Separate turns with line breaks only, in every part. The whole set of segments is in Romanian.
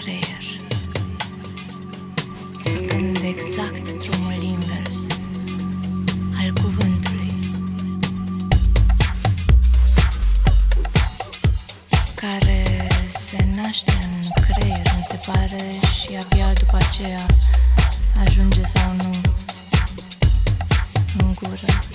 creier Când exact drumul invers al cuvântului. Care se naște în creier, mi se pare Și abia după aceea ajunge sau nu în gură.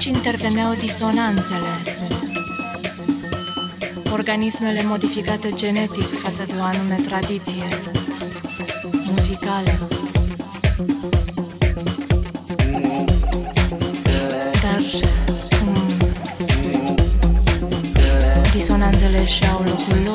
Aici interveneau disonanțele, organismele modificate genetic față de o anume tradiție. Muzicală. Dar cum disonanțele și-au locul lor,